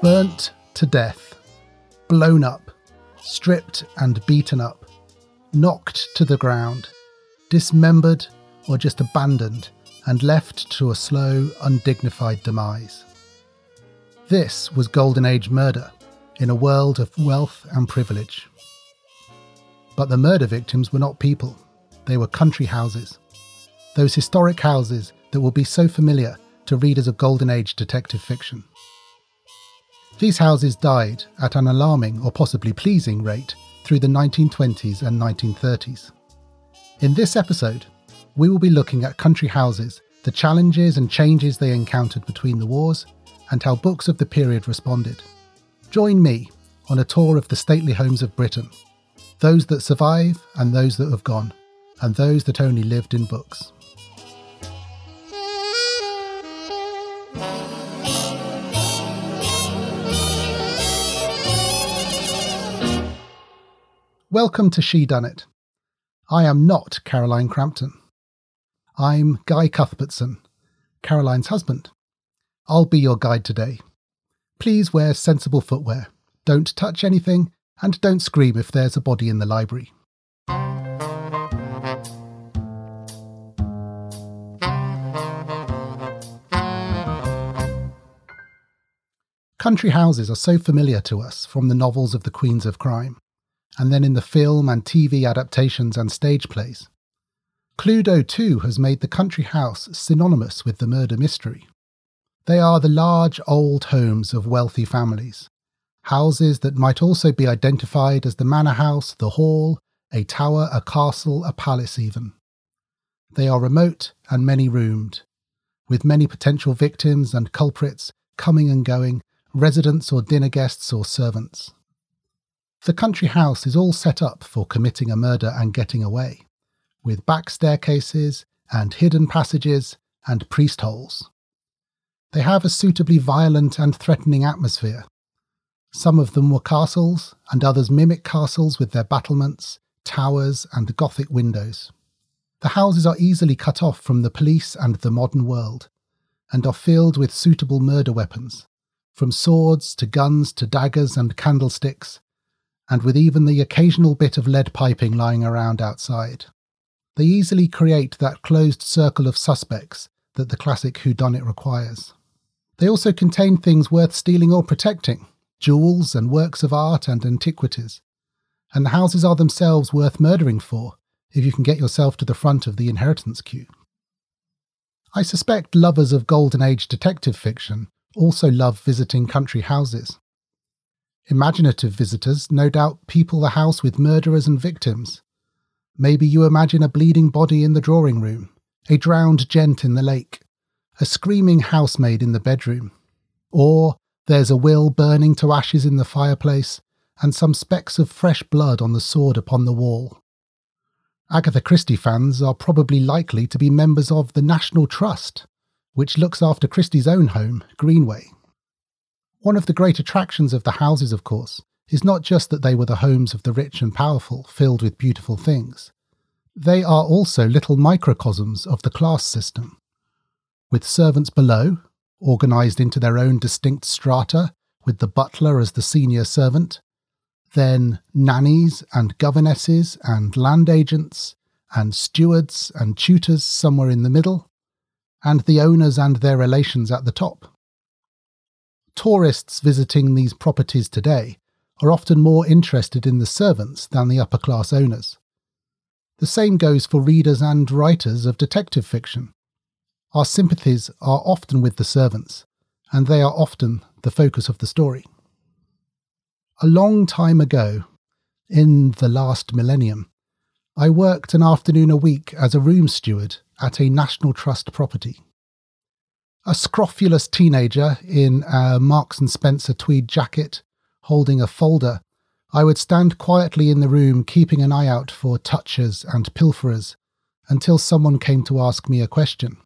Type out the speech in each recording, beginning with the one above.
Burnt to death, blown up, stripped and beaten up, knocked to the ground, dismembered or just abandoned and left to a slow, undignified demise. This was Golden Age murder in a world of wealth and privilege. But the murder victims were not people, they were country houses. Those historic houses that will be so familiar to readers of Golden Age detective fiction. These houses died at an alarming or possibly pleasing rate through the 1920s and 1930s. In this episode, we will be looking at country houses, the challenges and changes they encountered between the wars, and how books of the period responded. Join me on a tour of the stately homes of Britain, those that survive and those that have gone, and those that only lived in books. Welcome to Shedunnit. I am not Caroline Crampton. I'm Guy Cuthbertson, Caroline's husband. I'll be your guide today. Please wear sensible footwear, don't touch anything, and don't scream if there's a body in the library. Country houses are so familiar to us from the novels of the Queens of Crime, and then in the film and TV adaptations and stage plays. Cluedo too has made the country house synonymous with the murder mystery. They are the large old homes of wealthy families, houses that might also be identified as the manor house, the hall, a tower, a castle, a palace, even. They are remote and many roomed, with many potential victims and culprits coming and going, residents or dinner guests or servants. The country house is all set up for committing a murder and getting away with back staircases and hidden passages and priest holes. They have a suitably violent and threatening atmosphere. Some of them were castles, and others mimic castles with their battlements, towers, and Gothic windows. The houses are easily cut off from the police and the modern world, and are filled with suitable murder weapons, from swords to guns to daggers and candlesticks, and with even the occasional bit of lead piping lying around outside they easily create that closed circle of suspects that the classic whodunit requires. They also contain things worth stealing or protecting jewels and works of art and antiquities. And the houses are themselves worth murdering for if you can get yourself to the front of the inheritance queue. I suspect lovers of Golden Age detective fiction also love visiting country houses. Imaginative visitors no doubt people the house with murderers and victims, Maybe you imagine a bleeding body in the drawing room, a drowned gent in the lake, a screaming housemaid in the bedroom. Or there's a will burning to ashes in the fireplace, and some specks of fresh blood on the sword upon the wall. Agatha Christie fans are probably likely to be members of the National Trust, which looks after Christie's own home, Greenway. One of the great attractions of the houses, of course, is not just that they were the homes of the rich and powerful, filled with beautiful things. They are also little microcosms of the class system, with servants below, organised into their own distinct strata, with the butler as the senior servant, then nannies and governesses and land agents and stewards and tutors somewhere in the middle, and the owners and their relations at the top. Tourists visiting these properties today are often more interested in the servants than the upper class owners. The same goes for readers and writers of detective fiction. Our sympathies are often with the servants, and they are often the focus of the story. A long time ago, in the last millennium, I worked an afternoon a week as a room steward at a National Trust property. A scrofulous teenager in a Marks and Spencer tweed jacket holding a folder, I would stand quietly in the room, keeping an eye out for touchers and pilferers, until someone came to ask me a question.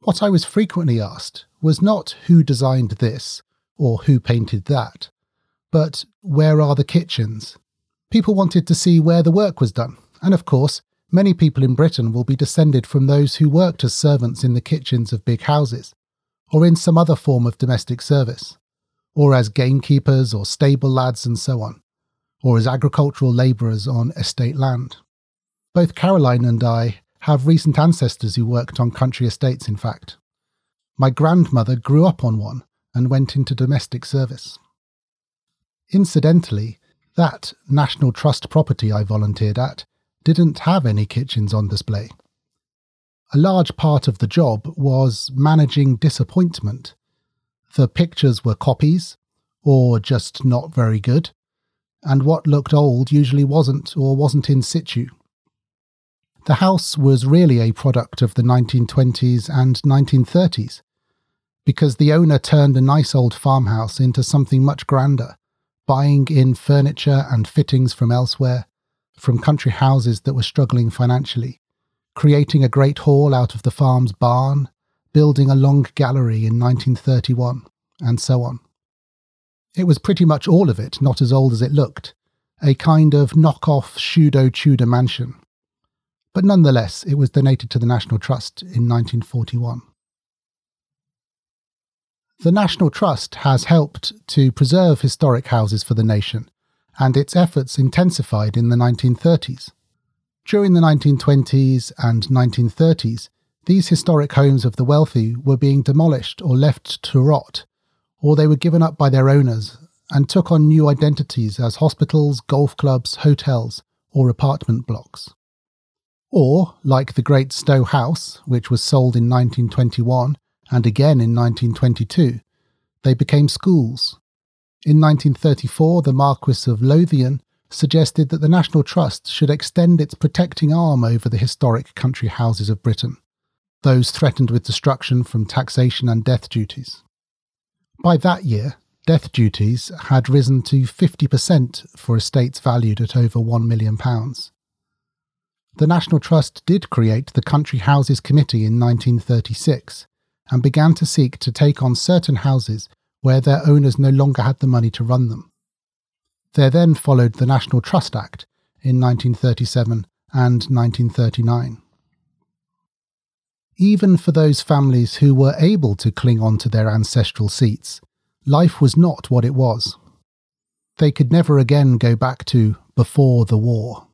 What I was frequently asked was not who designed this or who painted that, but where are the kitchens? People wanted to see where the work was done, and of course, many people in Britain will be descended from those who worked as servants in the kitchens of big houses, or in some other form of domestic service or as gamekeepers or stable lads and so on, or as agricultural labourers on estate land. Both Caroline and I have recent ancestors who worked on country estates, in fact. My grandmother grew up on one and went into domestic service. Incidentally, that National Trust property I volunteered at didn't have any kitchens on display. A large part of the job was managing disappointment. The pictures were copies, or just not very good, and what looked old usually wasn't or wasn't in situ. The house was really a product of the 1920s and 1930s, because the owner turned a nice old farmhouse into something much grander, buying in furniture and fittings from elsewhere, from country houses that were struggling financially, creating a great hall out of the farm's barn, building a long gallery in 1931, and so on. It was pretty much all of it not as old as it looked, a kind of knock-off pseudo Tudor mansion. But nonetheless, it was donated to the National Trust in 1941. The National Trust has helped to preserve historic houses for the nation, and its efforts intensified in the 1930s. During the 1920s and 1930s, these historic homes of the wealthy were being demolished or left to rot or they were given up by their owners and took on new identities as hospitals, golf clubs, hotels, or apartment blocks. Or, like the Great Stowe House, which was sold in 1921 and again in 1922, they became schools. In 1934, the Marquis of Lothian suggested that the National Trust should extend its protecting arm over the historic country houses of Britain, those threatened with destruction from taxation and death duties. By that year, death duties had risen to 50% for estates valued at over £1 million. The National Trust did create the Country Houses Committee in 1936 and began to seek to take on certain houses where their owners no longer had the money to run them. There then followed the National Trust Act in 1937 and 1939 even for those families who were able to cling on to their ancestral seats, life was not what it was. They could never again go back to before the war.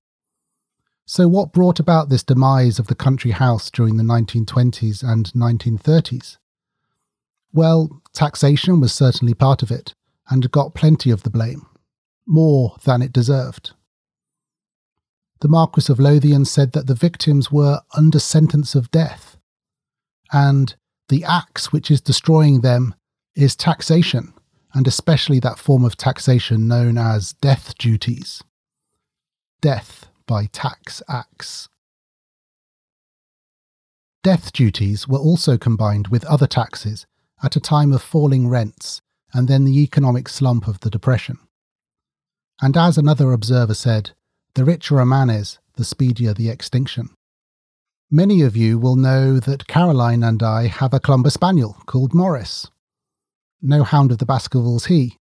So, what brought about this demise of the country house during the 1920s and 1930s? Well, taxation was certainly part of it, and got plenty of the blame, more than it deserved. The Marquis of Lothian said that the victims were under sentence of death, and the axe which is destroying them is taxation, and especially that form of taxation known as death duties. Death by tax axe. Death duties were also combined with other taxes at a time of falling rents and then the economic slump of the Depression. And as another observer said, the richer a man is, the speedier the extinction. Many of you will know that Caroline and I have a Clumber Spaniel called Morris. No hound of the Baskervilles he,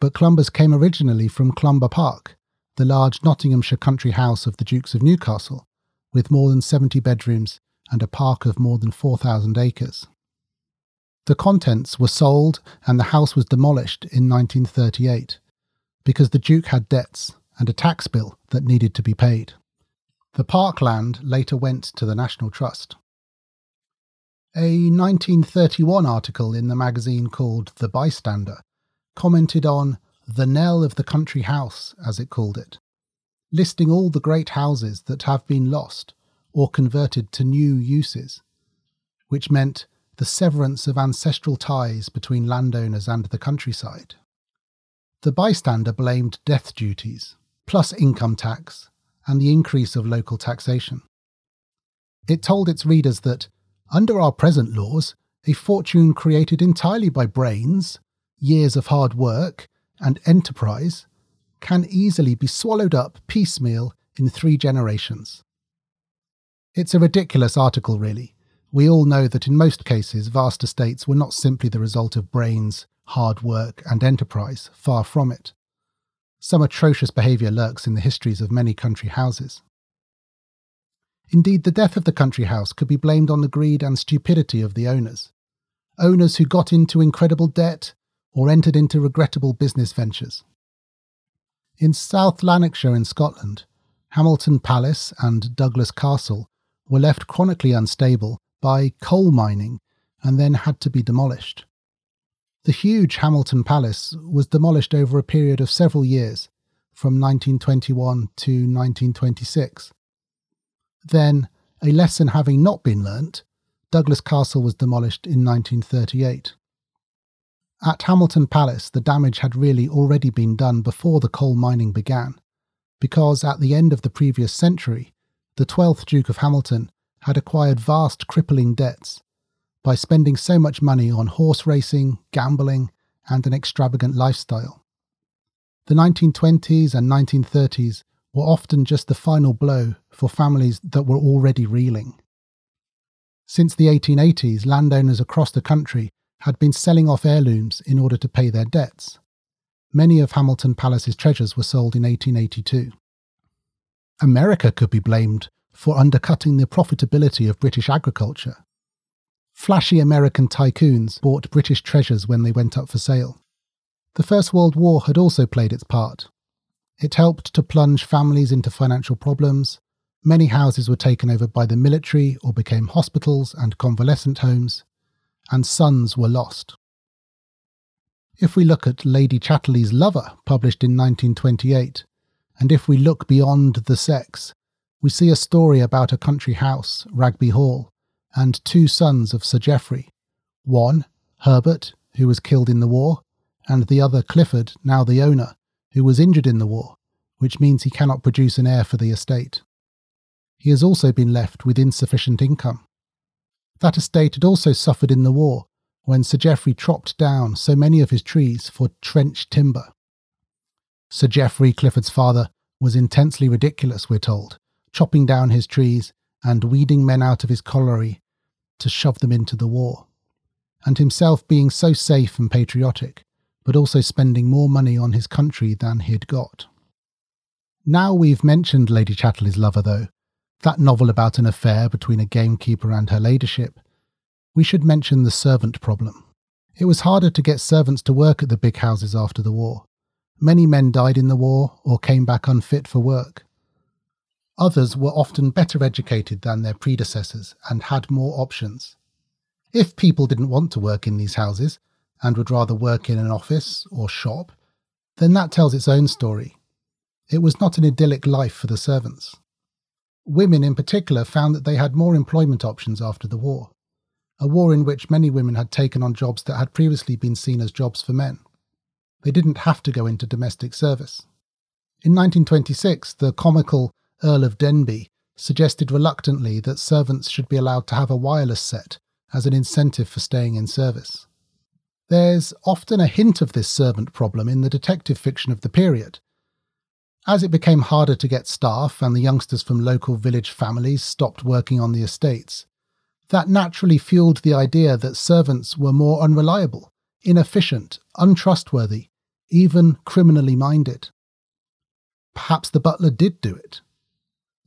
but Clumbers came originally from Clumber Park, the large Nottinghamshire country house of the Dukes of Newcastle, with more than 70 bedrooms and a park of more than 4,000 acres. The contents were sold and the house was demolished in 1938 because the Duke had debts and a tax bill that needed to be paid. The parkland later went to the National Trust. A 1931 article in the magazine called The Bystander commented on the knell of the country house, as it called it, listing all the great houses that have been lost or converted to new uses, which meant the severance of ancestral ties between landowners and the countryside. The bystander blamed death duties, plus income tax, and the increase of local taxation. It told its readers that, under our present laws, a fortune created entirely by brains, years of hard work, and enterprise can easily be swallowed up piecemeal in three generations. It's a ridiculous article, really. We all know that in most cases, vast estates were not simply the result of brains, hard work, and enterprise, far from it. Some atrocious behaviour lurks in the histories of many country houses. Indeed, the death of the country house could be blamed on the greed and stupidity of the owners. Owners who got into incredible debt, or entered into regrettable business ventures. In South Lanarkshire in Scotland, Hamilton Palace and Douglas Castle were left chronically unstable by coal mining and then had to be demolished. The huge Hamilton Palace was demolished over a period of several years, from 1921 to 1926. Then, a lesson having not been learnt, Douglas Castle was demolished in 1938. At Hamilton Palace, the damage had really already been done before the coal mining began, because at the end of the previous century, the 12th Duke of Hamilton had acquired vast crippling debts by spending so much money on horse racing, gambling, and an extravagant lifestyle. The 1920s and 1930s were often just the final blow for families that were already reeling. Since the 1880s, landowners across the country had been selling off heirlooms in order to pay their debts. Many of Hamilton Palace's treasures were sold in 1882. America could be blamed for undercutting the profitability of British agriculture. Flashy American tycoons bought British treasures when they went up for sale. The First World War had also played its part. It helped to plunge families into financial problems. Many houses were taken over by the military or became hospitals and convalescent homes and sons were lost. If we look at Lady Chatterley's Lover, published in 1928, and if we look beyond the sex, we see a story about a country house, Wragby Hall, and two sons of Sir Geoffrey. One, Herbert, who was killed in the war, and the other, Clifford, now the owner, who was injured in the war, which means he cannot produce an heir for the estate. He has also been left with insufficient income. That estate had also suffered in the war, when Sir Geoffrey chopped down so many of his trees for trench timber. Sir Geoffrey, Clifford's father, was intensely ridiculous, we're told, chopping down his trees and weeding men out of his colliery to shove them into the war, and himself being so safe and patriotic, but also spending more money on his country than he'd got. Now we've mentioned Lady Chatterley's lover, though, that novel about an affair between a gamekeeper and her ladyship, we should mention the servant problem. It was harder to get servants to work at the big houses after the war. Many men died in the war or came back unfit for work. Others were often better educated than their predecessors and had more options. If people didn't want to work in these houses and would rather work in an office or shop, then that tells its own story. It was not an idyllic life for the servants women in particular found that they had more employment options after the war, a war in which many women had taken on jobs that had previously been seen as jobs for men. They didn't have to go into domestic service. In 1926, the comical Earl of Denbigh suggested reluctantly that servants should be allowed to have a wireless set as an incentive for staying in service. There's often a hint of this servant problem in the detective fiction of the period, as it became harder to get staff and the youngsters from local village families stopped working on the estates, that naturally fueled the idea that servants were more unreliable, inefficient, untrustworthy, even criminally minded. Perhaps the butler did do it.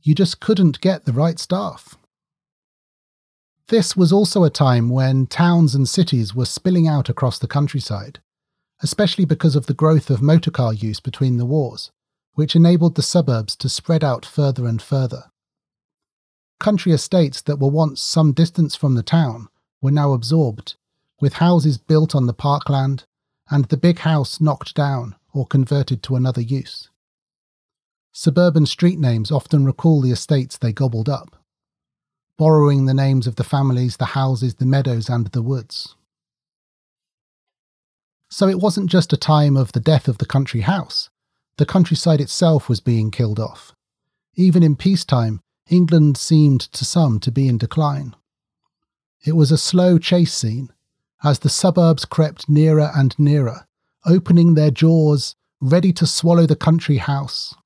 You just couldn't get the right staff. This was also a time when towns and cities were spilling out across the countryside, especially because of the growth of motorcar use between the wars which enabled the suburbs to spread out further and further. Country estates that were once some distance from the town were now absorbed, with houses built on the parkland and the big house knocked down or converted to another use. Suburban street names often recall the estates they gobbled up, borrowing the names of the families, the houses, the meadows, and the woods. So it wasn't just a time of the death of the country house, the countryside itself was being killed off. Even in peacetime, England seemed to some to be in decline. It was a slow chase scene, as the suburbs crept nearer and nearer, opening their jaws, ready to swallow the country house.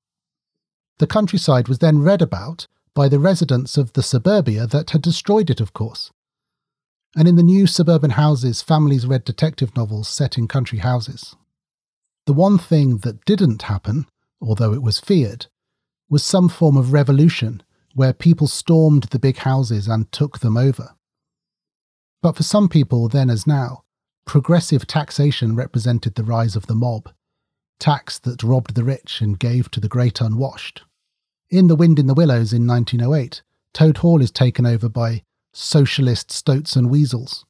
The countryside was then read about by the residents of the suburbia that had destroyed it, of course. And in the new suburban houses, families read detective novels set in country houses. The one thing that didn't happen, although it was feared, was some form of revolution where people stormed the big houses and took them over. But for some people, then as now, progressive taxation represented the rise of the mob, tax that robbed the rich and gave to the great unwashed. In The Wind in the Willows in 1908, Toad Hall is taken over by socialist stoats and weasels.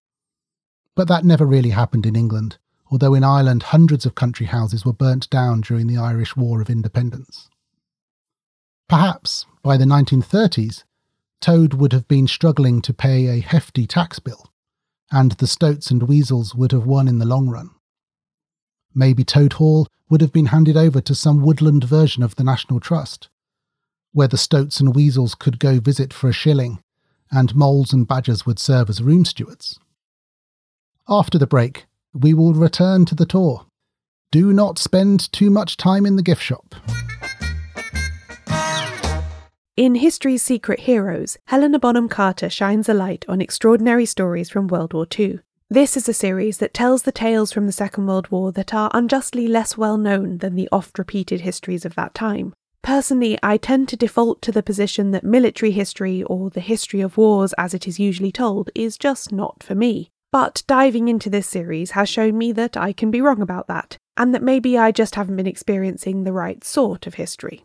But that never really happened in England, although in Ireland hundreds of country houses were burnt down during the Irish War of Independence. Perhaps by the 1930s, Toad would have been struggling to pay a hefty tax bill, and the Stoats and Weasels would have won in the long run. Maybe Toad Hall would have been handed over to some woodland version of the National Trust, where the Stoats and Weasels could go visit for a shilling, and moles and badgers would serve as room stewards. After the break, we will return to the tour. Do not spend too much time in the gift shop. In History's Secret Heroes, Helena Bonham Carter shines a light on extraordinary stories from World War II. This is a series that tells the tales from the Second World War that are unjustly less well known than the oft repeated histories of that time. Personally, I tend to default to the position that military history, or the history of wars as it is usually told, is just not for me. But diving into this series has shown me that I can be wrong about that, and that maybe I just haven't been experiencing the right sort of history.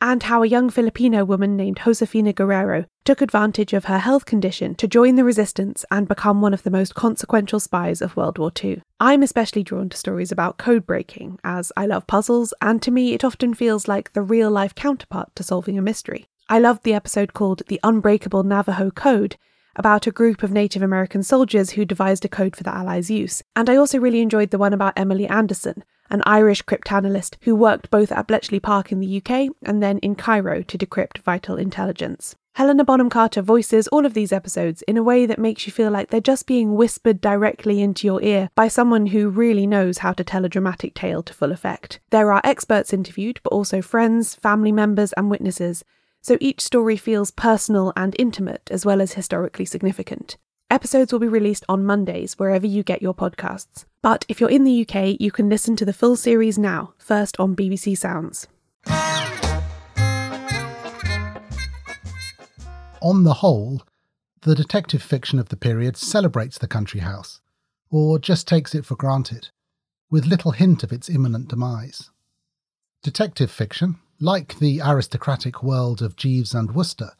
and how a young Filipino woman named Josefina Guerrero took advantage of her health condition to join the resistance and become one of the most consequential spies of World War II. I'm especially drawn to stories about code breaking, as I love puzzles, and to me it often feels like the real life counterpart to solving a mystery. I loved the episode called The Unbreakable Navajo Code, about a group of Native American soldiers who devised a code for the Allies' use. And I also really enjoyed the one about Emily Anderson, an Irish cryptanalyst who worked both at Bletchley Park in the UK and then in Cairo to decrypt vital intelligence. Helena Bonham Carter voices all of these episodes in a way that makes you feel like they're just being whispered directly into your ear by someone who really knows how to tell a dramatic tale to full effect. There are experts interviewed, but also friends, family members, and witnesses, so each story feels personal and intimate as well as historically significant. Episodes will be released on Mondays wherever you get your podcasts. But if you're in the UK, you can listen to the full series now, first on BBC Sounds. On the whole, the detective fiction of the period celebrates the country house, or just takes it for granted, with little hint of its imminent demise. Detective fiction, like the aristocratic world of Jeeves and Wooster,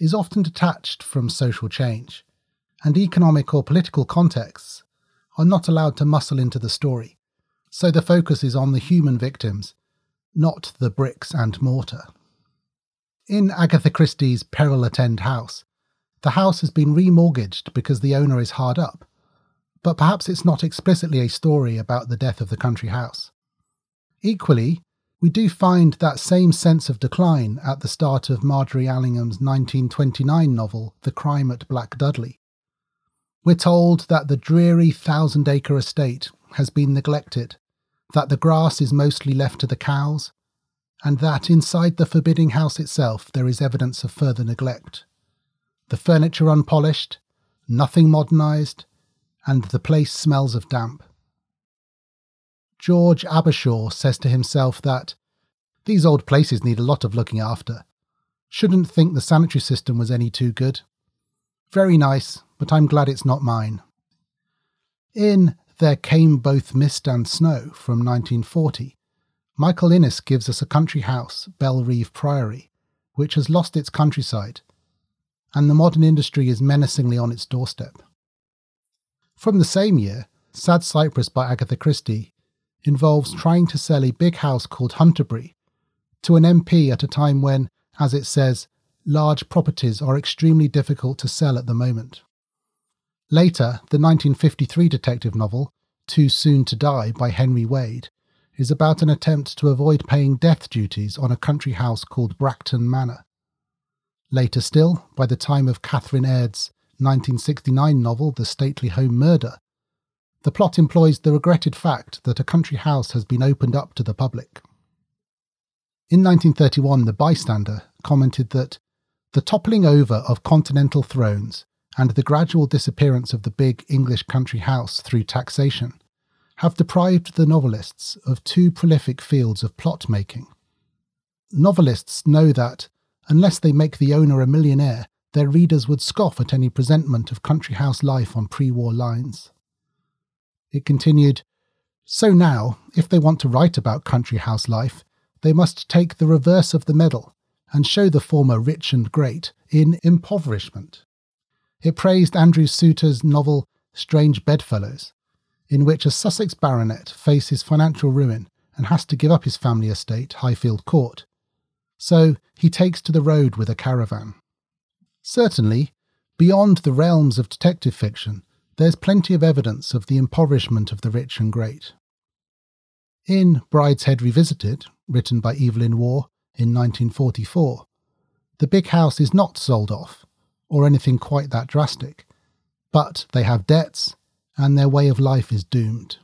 is often detached from social change and economic or political contexts are not allowed to muscle into the story, so the focus is on the human victims, not the bricks and mortar. In Agatha Christie's Peril at End House, the house has been remortgaged because the owner is hard up, but perhaps it's not explicitly a story about the death of the country house. Equally, we do find that same sense of decline at the start of Margery Allingham's 1929 novel, The Crime at Black Dudley, we're told that the dreary thousand acre estate has been neglected, that the grass is mostly left to the cows, and that inside the forbidding house itself there is evidence of further neglect. The furniture unpolished, nothing modernised, and the place smells of damp. George Abbershaw says to himself that these old places need a lot of looking after. Shouldn't think the sanitary system was any too good. Very nice, but I'm glad it's not mine. In There Came Both Mist and Snow from 1940, Michael Innes gives us a country house, Bellerive Priory, which has lost its countryside, and the modern industry is menacingly on its doorstep. From the same year, Sad Cypress by Agatha Christie involves trying to sell a big house called Hunterbury to an MP at a time when, as it says, large properties are extremely difficult to sell at the moment. Later, the 1953 detective novel, Too Soon to Die by Henry Wade, is about an attempt to avoid paying death duties on a country house called Bracton Manor. Later still, by the time of Catherine Aird's 1969 novel The Stately Home Murder, the plot employs the regretted fact that a country house has been opened up to the public. In 1931, The Bystander commented that the toppling over of continental thrones and the gradual disappearance of the big English country house through taxation have deprived the novelists of two prolific fields of plot making. Novelists know that, unless they make the owner a millionaire, their readers would scoff at any presentment of country house life on pre war lines. It continued So now, if they want to write about country house life, they must take the reverse of the medal and show the former rich and great in impoverishment. It praised Andrew Soutar's novel Strange Bedfellows, in which a Sussex baronet faces financial ruin and has to give up his family estate, Highfield Court. So he takes to the road with a caravan. Certainly, beyond the realms of detective fiction, there's plenty of evidence of the impoverishment of the rich and great. In Brideshead Revisited, written by Evelyn Waugh in 1944, the big house is not sold off, or anything quite that drastic, but they have debts, and their way of life is doomed.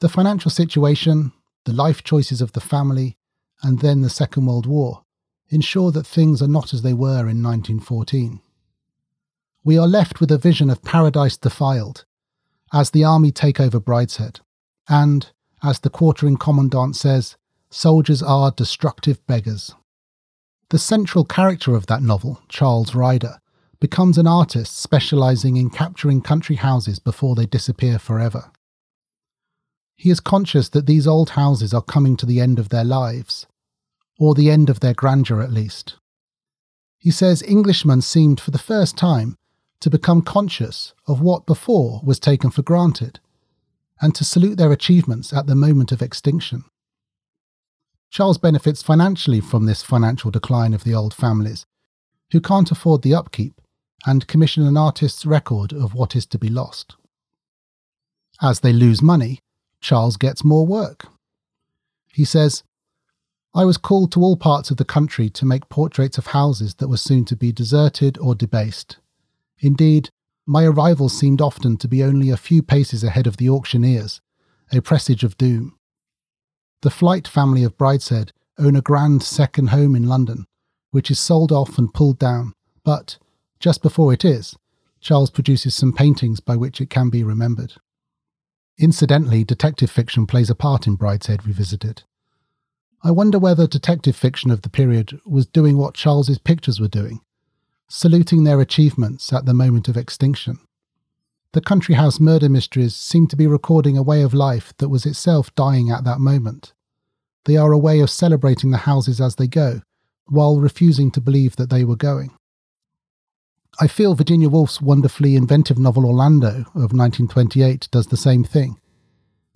The financial situation, the life choices of the family, and then the Second World War ensure that things are not as they were in 1914. We are left with a vision of paradise defiled as the army take over Brideshead, and, as the quartering commandant says, soldiers are destructive beggars. The central character of that novel, Charles Ryder, becomes an artist specializing in capturing country houses before they disappear forever. He is conscious that these old houses are coming to the end of their lives, or the end of their grandeur at least. He says Englishmen seemed for the first time to become conscious of what before was taken for granted, and to salute their achievements at the moment of extinction. Charles benefits financially from this financial decline of the old families, who can't afford the upkeep and commission an artist's record of what is to be lost. As they lose money, Charles gets more work. He says, I was called to all parts of the country to make portraits of houses that were soon to be deserted or debased. Indeed, my arrival seemed often to be only a few paces ahead of the auctioneers, a presage of doom. The Flyte family of Brideshead own a grand second home in London, which is sold off and pulled down, but, just before it is, Charles produces some paintings by which it can be remembered. Incidentally, detective fiction plays a part in Brideshead Revisited. I wonder whether detective fiction of the period was doing what Charles's pictures were doing, saluting their achievements at the moment of extinction. The country house murder mysteries seem to be recording a way of life that was itself dying at that moment. They are a way of celebrating the houses as they go, while refusing to believe that they were going. I feel Virginia Woolf's wonderfully inventive novel Orlando of 1928 does the same thing.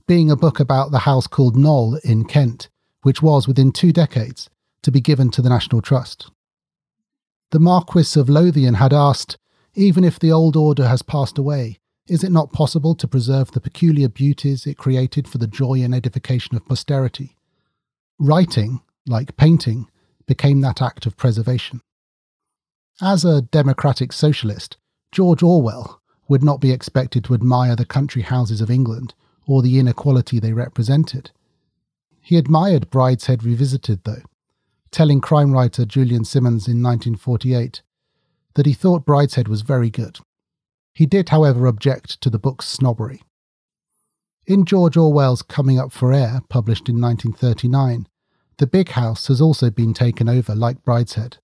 Being a book about the house called Knole in Kent, which was within two decades to be given to the National Trust. The Marquis of Lothian had asked, even if the old order has passed away, is it not possible to preserve the peculiar beauties it created for the joy and edification of posterity? Writing, like painting, became that act of preservation. As a democratic socialist, George Orwell would not be expected to admire the country houses of England or the inequality they represented. He admired Brideshead Revisited, though, telling crime writer Julian Symons in 1948 that he thought Brideshead was very good. He did, however, object to the book's snobbery. In George Orwell's Coming Up for Air, published in 1939, the big house has also been taken over like Brideshead,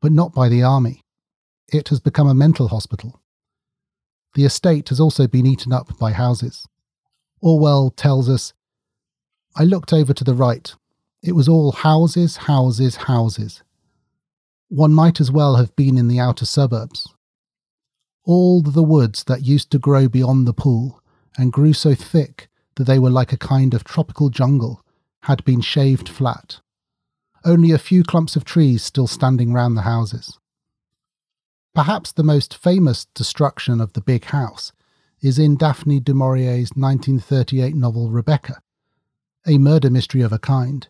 but not by the army. It has become a mental hospital. The estate has also been eaten up by houses. Orwell tells us I looked over to the right. It was all houses, houses, houses. One might as well have been in the outer suburbs. All the woods that used to grow beyond the pool and grew so thick that they were like a kind of tropical jungle had been shaved flat. Only a few clumps of trees still standing round the houses. Perhaps the most famous destruction of the big house is in Daphne du Maurier's 1938 novel Rebecca, a murder mystery of a kind,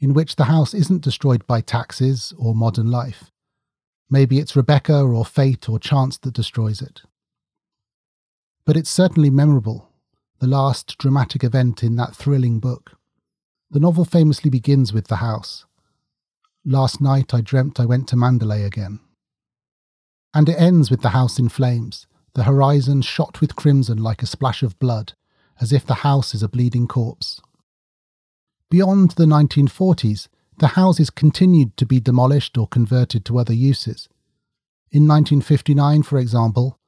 in which the house isn't destroyed by taxes or modern life. Maybe it's Rebecca or fate or chance that destroys it. But it's certainly memorable, the last dramatic event in that thrilling book. The novel famously begins with the house. Last night I dreamt I went to Manderley again. And it ends with the house in flames, the horizon shot with crimson like a splash of blood, as if the house is a bleeding corpse. Beyond the 1940s, the houses continued to be demolished or converted to other uses. In 1959, for example,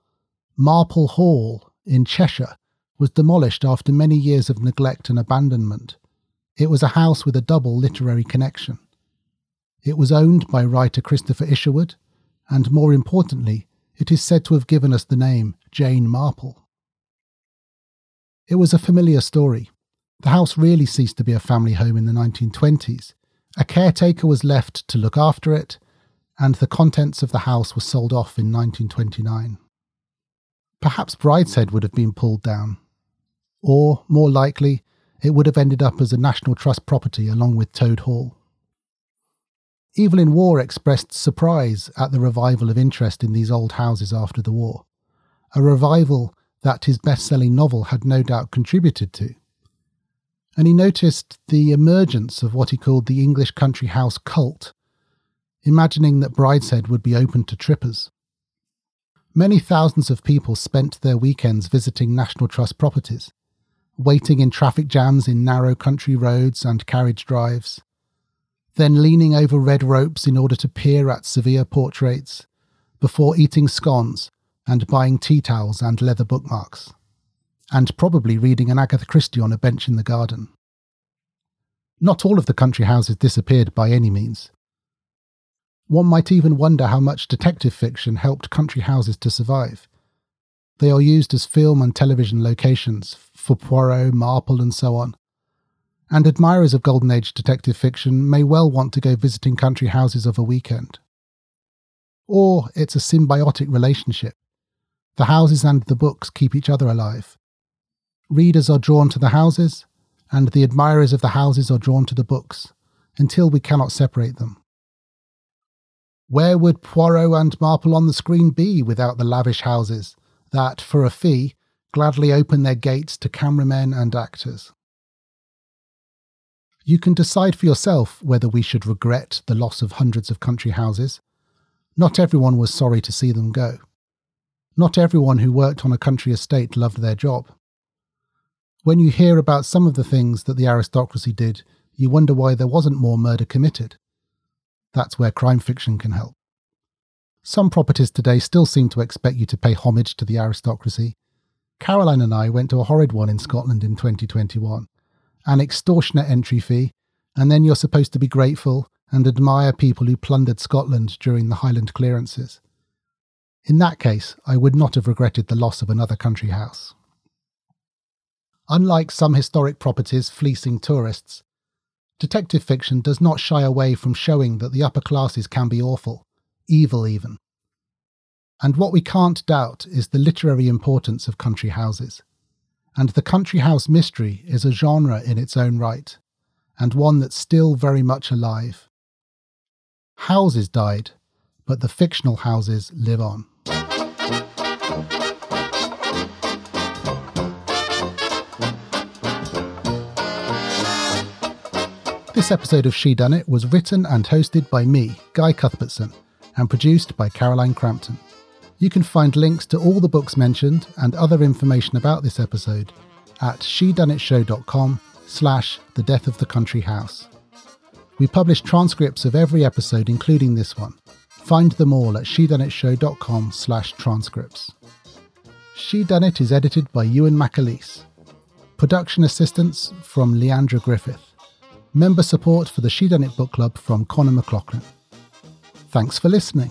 Marple Hall in Cheshire was demolished after many years of neglect and abandonment. It was a house with a double literary connection. It was owned by writer Christopher Isherwood, and more importantly, it is said to have given us the name Jane Marple. It was a familiar story. The house really ceased to be a family home in the 1920s. A caretaker was left to look after it, and the contents of the house were sold off in 1929. Perhaps Brideshead would have been pulled down. Or, more likely, it would have ended up as a National Trust property along with Toad Hall. Evelyn Waugh expressed surprise at the revival of interest in these old houses after the war, a revival that his best selling novel had no doubt contributed to. And he noticed the emergence of what he called the English country house cult, imagining that Brideshead would be open to trippers. Many thousands of people spent their weekends visiting National Trust properties, waiting in traffic jams in narrow country roads and carriage drives, then leaning over red ropes in order to peer at severe portraits, before eating scones and buying tea towels and leather bookmarks, and probably reading an Agatha Christie on a bench in the garden. Not all of the country houses disappeared by any means. One might even wonder how much detective fiction helped country houses to survive. They are used as film and television locations for Poirot, Marple, and so on. And admirers of Golden Age detective fiction may well want to go visiting country houses of a weekend. Or it's a symbiotic relationship. The houses and the books keep each other alive. Readers are drawn to the houses, and the admirers of the houses are drawn to the books, until we cannot separate them. Where would Poirot and Marple on the screen be without the lavish houses that, for a fee, gladly open their gates to cameramen and actors? You can decide for yourself whether we should regret the loss of hundreds of country houses. Not everyone was sorry to see them go. Not everyone who worked on a country estate loved their job. When you hear about some of the things that the aristocracy did, you wonder why there wasn't more murder committed. That's where crime fiction can help. Some properties today still seem to expect you to pay homage to the aristocracy. Caroline and I went to a horrid one in Scotland in 2021. An extortionate entry fee, and then you're supposed to be grateful and admire people who plundered Scotland during the Highland clearances. In that case, I would not have regretted the loss of another country house. Unlike some historic properties fleecing tourists, Detective fiction does not shy away from showing that the upper classes can be awful, evil even. And what we can't doubt is the literary importance of country houses. And the country house mystery is a genre in its own right, and one that's still very much alive. Houses died, but the fictional houses live on. This episode of Shedunnit was written and hosted by me, Guy Cuthbertson, and produced by Caroline Crampton. You can find links to all the books mentioned and other information about this episode at shedunnitshow.com slash the death of the country house. We publish transcripts of every episode, including this one. Find them all at shedunnitshow.com slash transcripts. Shedunnit is edited by Ewan McAleese. Production assistance from Leandra Griffith. Member support for the Shedunnit Book Club from Connor McLaughlin. Thanks for listening.